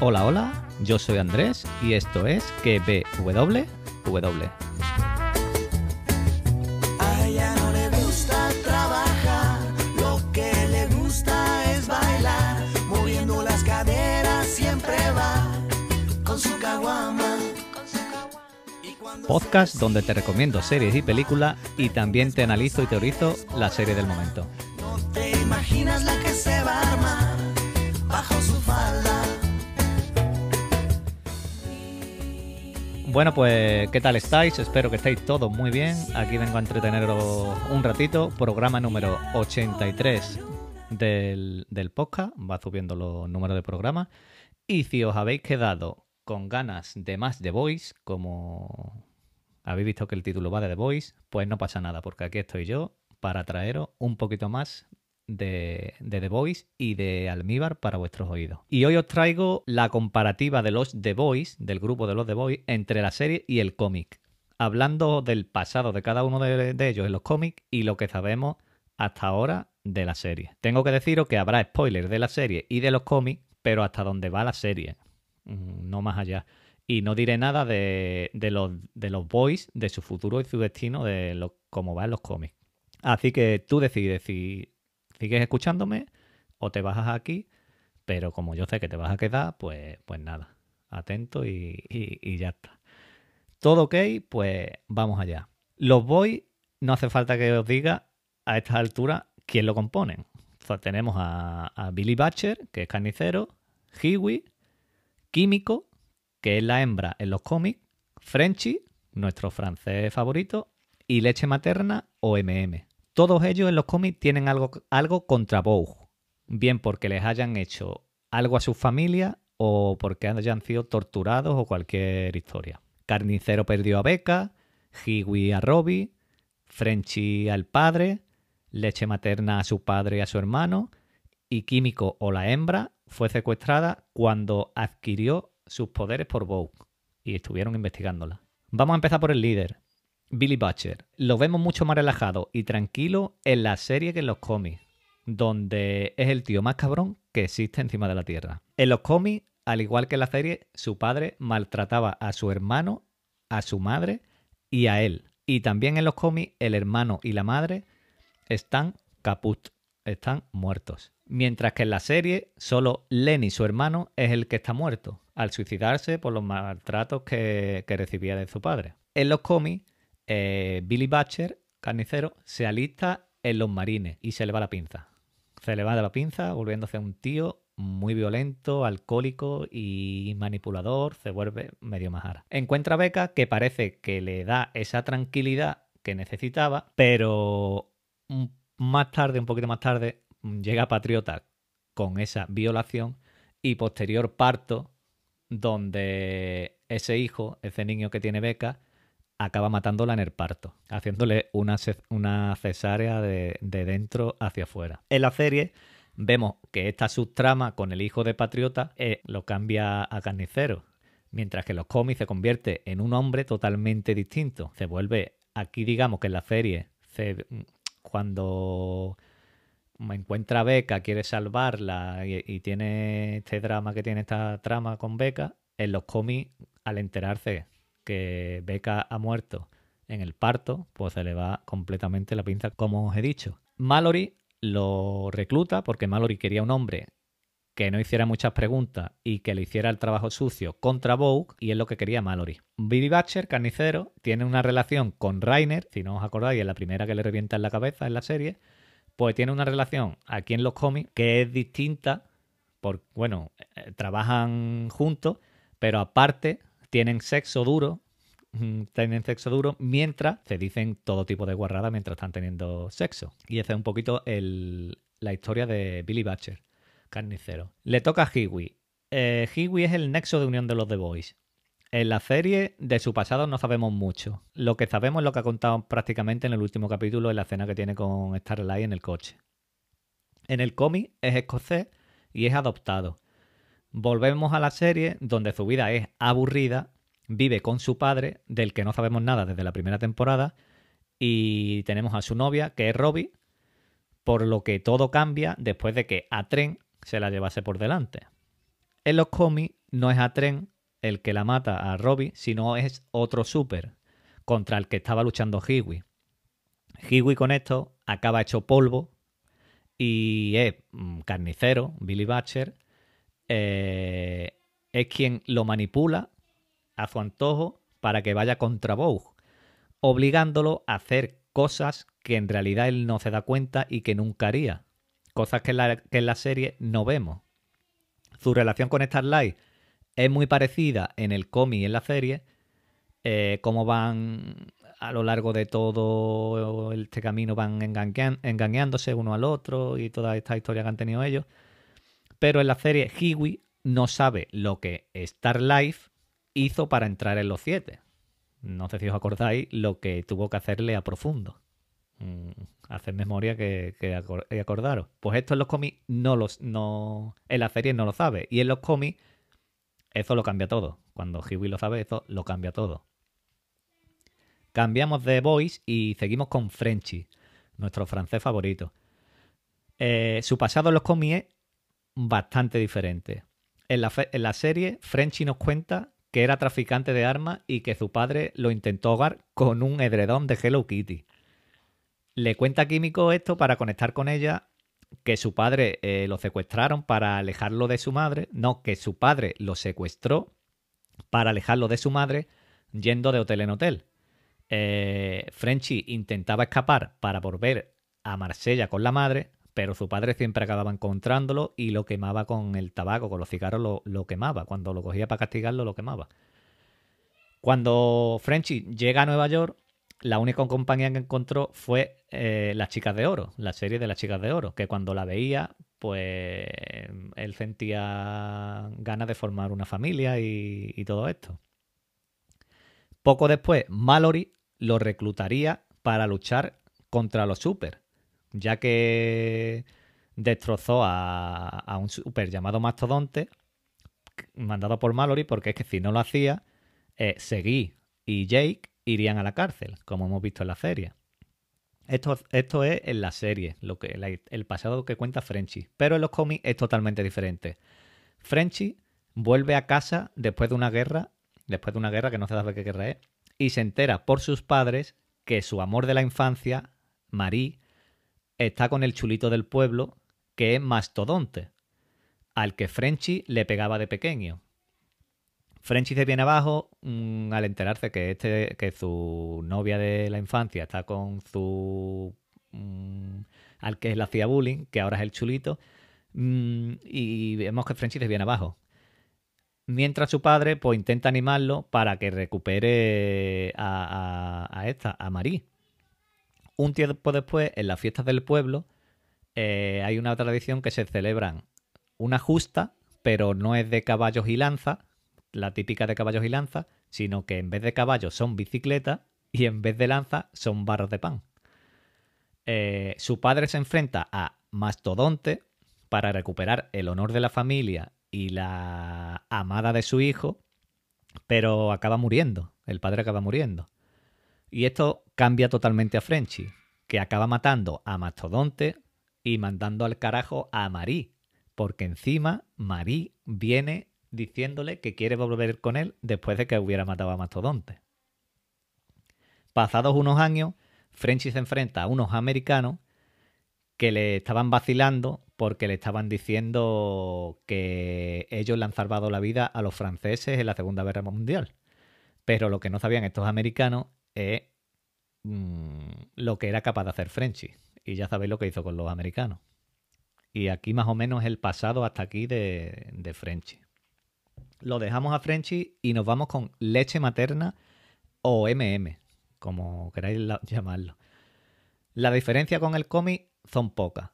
Hola, hola, yo soy Andrés y esto es QBWW. A ella no le gusta trabajar, lo que le gusta es bailar, moviendo las caderas siempre va con su caguama. Y cuando Podcast donde te recomiendo series y películas y también te analizo y teorizo la serie del momento. no te imaginas la que se va a armar bajo su Bueno, pues, ¿qué tal estáis? Espero que estéis todos muy bien. Aquí vengo a entreteneros un ratito. Programa número 83 del, del podcast. Va subiendo los números de programa. Y si os habéis quedado con ganas de más The Voice, como habéis visto que el título va de The Voice, pues no pasa nada, porque aquí estoy yo para traeros un poquito más de, The Voice y de Almíbar para vuestros oídos. Y hoy os traigo la comparativa de los The Boys, del grupo de los The Boys, entre la serie y el cómic. Hablando del pasado de cada uno de, ellos en los cómics y lo que sabemos hasta ahora de la serie. Tengo que deciros que habrá spoilers de la serie y de los cómics, pero hasta dónde va la serie, Mm, no más allá. Y no diré nada de, de los, de los boys, de su futuro y su destino, de lo, cómo va en los cómics. Así que tú decides si sigues escuchándome o te bajas aquí, pero como yo sé que te vas a quedar, pues, pues nada, atento y, y- ya está. Todo ok, pues vamos allá. Los boys, no hace falta que os diga a esta altura quién lo componen. Tenemos a, a Billy Butcher, que es carnicero, Hiwi, Químico, que es la hembra en los cómics, Frenchy, nuestro francés favorito, y leche materna o MM. Todos ellos en los cómics tienen algo, algo contra Vogue, bien porque les hayan hecho algo a su familia o porque hayan sido torturados o cualquier historia. Carnicero perdió a Becca, Hiwi a Robbie, Frenchy al padre, leche materna a su padre y a su hermano, y Químico o la hembra fue secuestrada cuando adquirió sus poderes por Vogue y estuvieron investigándola. Vamos a empezar por el líder, Billy Butcher. Lo vemos mucho más relajado y tranquilo en la serie que en los cómics, donde es el tío más cabrón que existe encima de la Tierra. En los cómics, al igual que en la serie, su padre maltrataba a su hermano, a su madre y a él. Y también en los cómics, el hermano y la madre están caput, están muertos. Mientras que en la serie, solo Lenny, su hermano, es el que está muerto, al suicidarse por los maltratos que, que recibía de su padre. En los cómics, eh, Billy Butcher, carnicero, se alista en los marines y se le va la pinza. Se le va de la pinza, volviéndose un tío muy violento, alcohólico y manipulador, se vuelve medio majara. Encuentra a Beca que parece que le da esa tranquilidad que necesitaba, pero más tarde, un poquito más tarde, llega Patriota con esa violación y posterior parto donde ese hijo, ese niño que tiene Beca, acaba matándola en el parto, haciéndole una, una cesárea de, de dentro hacia afuera. En la serie vemos que esta subtrama con el hijo de Patriota eh, lo cambia a carnicero, mientras que los cómics se convierte en un hombre totalmente distinto. Se vuelve, aquí digamos que en la serie, se- cuando encuentra Beca, quiere salvarla y, y tiene este drama que tiene esta trama con Beca, en los cómics, al enterarse que Beca ha muerto en el parto, pues se le va completamente la pinza, como os he dicho. Mallory lo recluta porque Mallory quería un hombre que no hiciera muchas preguntas y que le hiciera el trabajo sucio contra Vogue, y es lo que quería Mallory. Billy Butcher, carnicero, tiene una relación con Rainer, si no os acordáis, es la primera que le revienta en la cabeza en la serie, pues tiene una relación aquí en los cómics que es distinta, por, bueno, eh, trabajan juntos, pero aparte tienen sexo duro, tienen sexo duro mientras se dicen todo tipo de guarradas mientras están teniendo sexo. Y esa es un poquito el- la historia de Billy Butcher, carnicero. Le toca a Hiwi. Eh, Hiwi es el nexo de unión de los The Boys. En la serie de su pasado no sabemos mucho. Lo que sabemos es lo que ha contado prácticamente en el último capítulo, en la escena que tiene con Starlight en el coche. En el cómic es escocés y es adoptado. Volvemos a la serie donde su vida es aburrida, vive con su padre, del que no sabemos nada desde la primera temporada, y tenemos a su novia, que es Robbie, por lo que todo cambia después de que a Tren se la llevase por delante. En los cómics no es a Tren el que la mata a Robbie, sino es otro super contra el que estaba luchando Hiwi. Hiwi con esto acaba hecho polvo y es mm, carnicero, Billy Butcher, eh, es quien lo manipula a su antojo para que vaya contra Vogue, obligándolo a hacer cosas que en realidad él no se da cuenta y que nunca haría. Cosas que en la, serie no vemos. Su relación con Starlight es muy parecida en el cómic y en la serie. Eh, cómo van a lo largo de todo este camino van engañándose uno al otro y toda esta historia que han tenido ellos. Pero en la serie Hiwi no sabe lo que Star Life hizo para entrar en los siete. No sé si os acordáis lo que tuvo que hacerle a Profundo. Mm, hacer memoria que, que acordaros. Pues esto en los cómics no los. No, en la serie no lo sabe. Y en los cómics, eso lo cambia todo. Cuando Hiwi lo sabe, eso lo cambia todo. Cambiamos de voice y seguimos con Frenchy, nuestro francés favorito. Eh, su pasado en los cómics bastante diferente. En la, en la serie, Frenchy nos cuenta que era traficante de armas y que su padre lo intentó ahogar con un edredón de Hello Kitty. Le cuenta Químico esto para conectar con ella que su padre eh, lo secuestraron para alejarlo de su madre. No, que su padre lo secuestró para alejarlo de su madre yendo de hotel en hotel. Eh, Frenchy intentaba escapar para volver a Marsella con la madre, pero su padre siempre acababa encontrándolo y lo quemaba con el tabaco, con los cigarros lo, quemaba. Cuando lo cogía para castigarlo, lo quemaba. Cuando Frenchy llega a Nueva York, la única compañía que encontró fue eh, Las Chicas de Oro, la serie de Las Chicas de Oro, que cuando la veía, pues él sentía ganas de formar una familia y todo esto. Poco después, Mallory lo reclutaría para luchar contra los super, ya que destrozó a, un super llamado Mastodonte, mandado por Mallory, porque es que si no lo hacía, eh, Seguí y Jake irían a la cárcel, como hemos visto en la serie. Esto, esto es en la serie, lo que, el pasado que cuenta Frenchy. Pero en los cómics es totalmente diferente. Frenchy vuelve a casa después de una guerra, después de una guerra que no se sabe qué guerra es, y se entera por sus padres que su amor de la infancia, Marie, está con el chulito del pueblo, que es Mastodonte, al que Frenchy le pegaba de pequeño. Frenchy se viene abajo mm, al enterarse que, este, que su novia de la infancia está con su... Mm, al que le hacía bullying, que ahora es el chulito, mm, y vemos que Frenchy se viene abajo. Mientras su padre pues intenta animarlo para que recupere a, esta, a Marie. Un tiempo después, en las fiestas del pueblo, eh, hay una tradición que se celebran una justa, pero no es de caballos y lanza, la típica de caballos y lanza, sino que en vez de caballos son bicicletas y en vez de lanza son barras de pan. Eh, su padre se enfrenta a Mastodonte para recuperar el honor de la familia y la amada de su hijo, pero acaba muriendo. El padre acaba muriendo. Y esto cambia totalmente a Frenchy, que acaba matando a Mastodonte y mandando al carajo a Marie, porque encima Marie viene diciéndole que quiere volver con él después de que hubiera matado a Mastodonte. Pasados unos años, Frenchy se enfrenta a unos americanos que le estaban vacilando porque le estaban diciendo que ellos le han salvado la vida a los franceses en la Segunda Guerra Mundial. Pero lo que no sabían estos americanos es mm, lo que era capaz de hacer Frenchy. Y ya sabéis lo que hizo con los americanos. Y aquí más o menos el pasado hasta aquí de, de Frenchy. Lo dejamos a Frenchy y nos vamos con leche materna o MM, como queráis llamarlo. La diferencia con el cómic son pocas.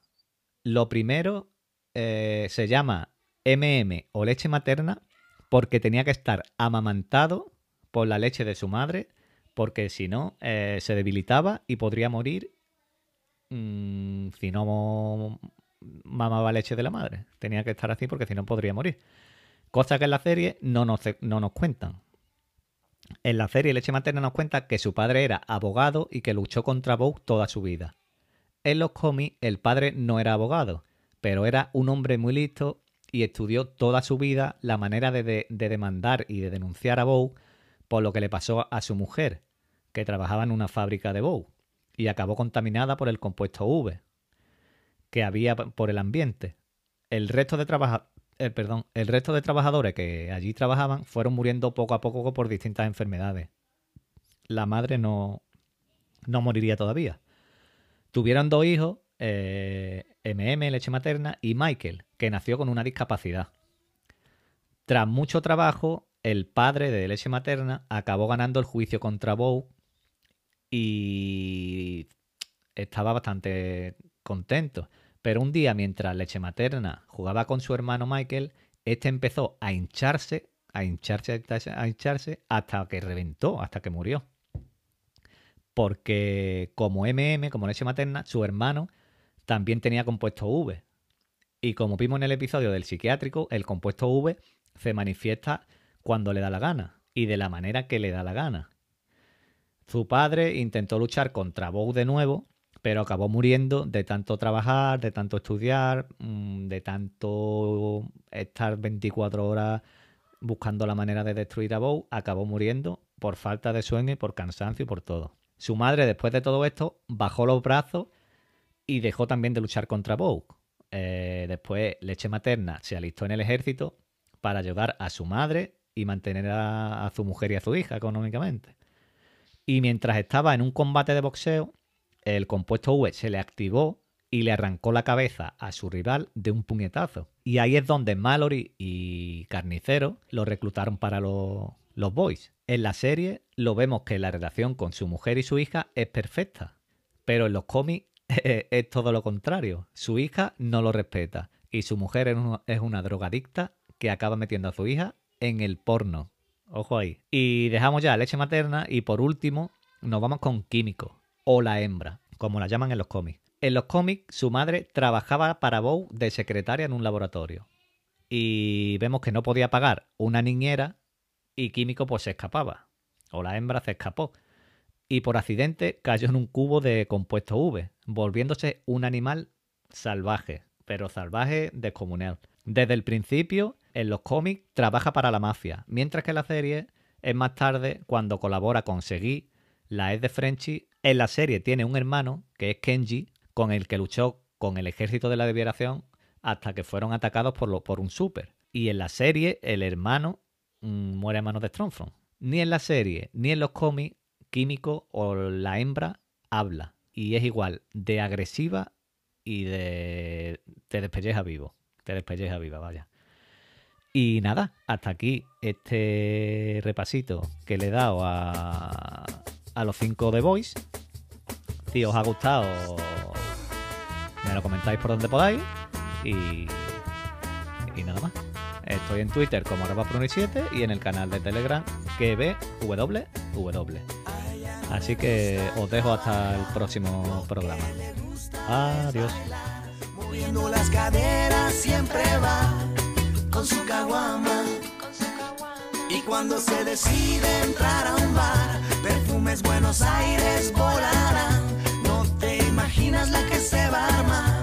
Lo primero eh, se llama MM o leche materna porque tenía que estar amamantado por la leche de su madre, porque si no eh, se debilitaba y podría morir mm, si no mamaba leche de la madre. Tenía que estar así porque si no podría morir. Cosa que en la serie no nos, no nos cuentan. En la serie Leche Materna nos cuenta que su padre era abogado y que luchó contra Vogue toda su vida. En los cómics el padre no era abogado, pero era un hombre muy listo y estudió toda su vida la manera de, de- de demandar y de denunciar a Bow por lo que le pasó a su mujer, que trabajaba en una fábrica de Bow y acabó contaminada por el compuesto V que había por el ambiente. El resto de trabaja- eh, el resto de trabajadores que allí trabajaban fueron muriendo poco a poco por distintas enfermedades. La madre no, no moriría todavía. Tuvieron dos hijos, MM, leche materna, y Michael, que nació con una discapacidad. Tras mucho trabajo, el padre de leche materna acabó ganando el juicio contra Bow y estaba bastante contento. Pero un día, mientras leche materna jugaba con su hermano Michael, este empezó a hincharse, a hincharse, a hincharse, hasta que reventó, hasta que murió. Porque como MM, como leche materna, su hermano también tenía compuesto V. Y como vimos en el episodio del psiquiátrico, el compuesto V se manifiesta cuando le da la gana y de la manera que le da la gana. Su padre intentó luchar contra Bow de nuevo, pero acabó muriendo de tanto trabajar, de tanto estudiar, mm, de tanto estar 24 horas buscando la manera de destruir a Bow, acabó muriendo por falta de sueño y por cansancio y por todo. Su madre, después de todo esto, bajó los brazos y dejó también de luchar contra Bow. Eh, después, leche materna se alistó en el ejército para ayudar a su madre y mantener a, a su mujer y a su hija económicamente. Y mientras estaba en un combate de boxeo, el compuesto V se le activó y le arrancó la cabeza a su rival de un puñetazo. Y ahí es donde Mallory y Carnicero lo reclutaron para los, los Boys. En la serie lo vemos que la relación con su mujer y su hija es perfecta, pero en los cómics es todo lo contrario. Su hija no lo respeta y su mujer es una, es una drogadicta que acaba metiendo a su hija en el porno. Ojo ahí. Y dejamos ya leche materna y por último nos vamos con Químico o la hembra, como la llaman en los cómics. En los cómics su madre trabajaba para Bow de secretaria en un laboratorio. Y vemos que no podía pagar una niñera y Químico pues se escapaba. O la hembra se escapó. Y por accidente cayó en un cubo de compuesto V, volviéndose un animal salvaje, pero salvaje descomunal. Desde el principio, en los cómics, trabaja para la mafia, mientras que en la serie es más tarde cuando colabora con Segui, la ex de Frenchy. En la serie tiene un hermano, que es Kenji, con el que luchó con el ejército de la liberación hasta que fueron atacados por, lo, por un super. Y en la serie, el hermano mmm, muere a manos de Stromfront. Ni en la serie, ni en los cómics, Químico o la hembra habla. Y es igual de agresiva y de. te despelleja vivo. Te despelleja viva, vaya. Y nada, hasta aquí este repasito que le he dado a, a los 5 de Voice. Si os ha gustado, me lo comentáis por donde podáis. Y, y nada más. Estoy en Twitter como arroba 7 y en el canal de Telegram que www. Así que os dejo hasta el próximo programa. Adiós. Moviendo las siempre Y cuando se decide entrar a un bar, perfumes Buenos Aires volarán. No te imaginas la que se va a armar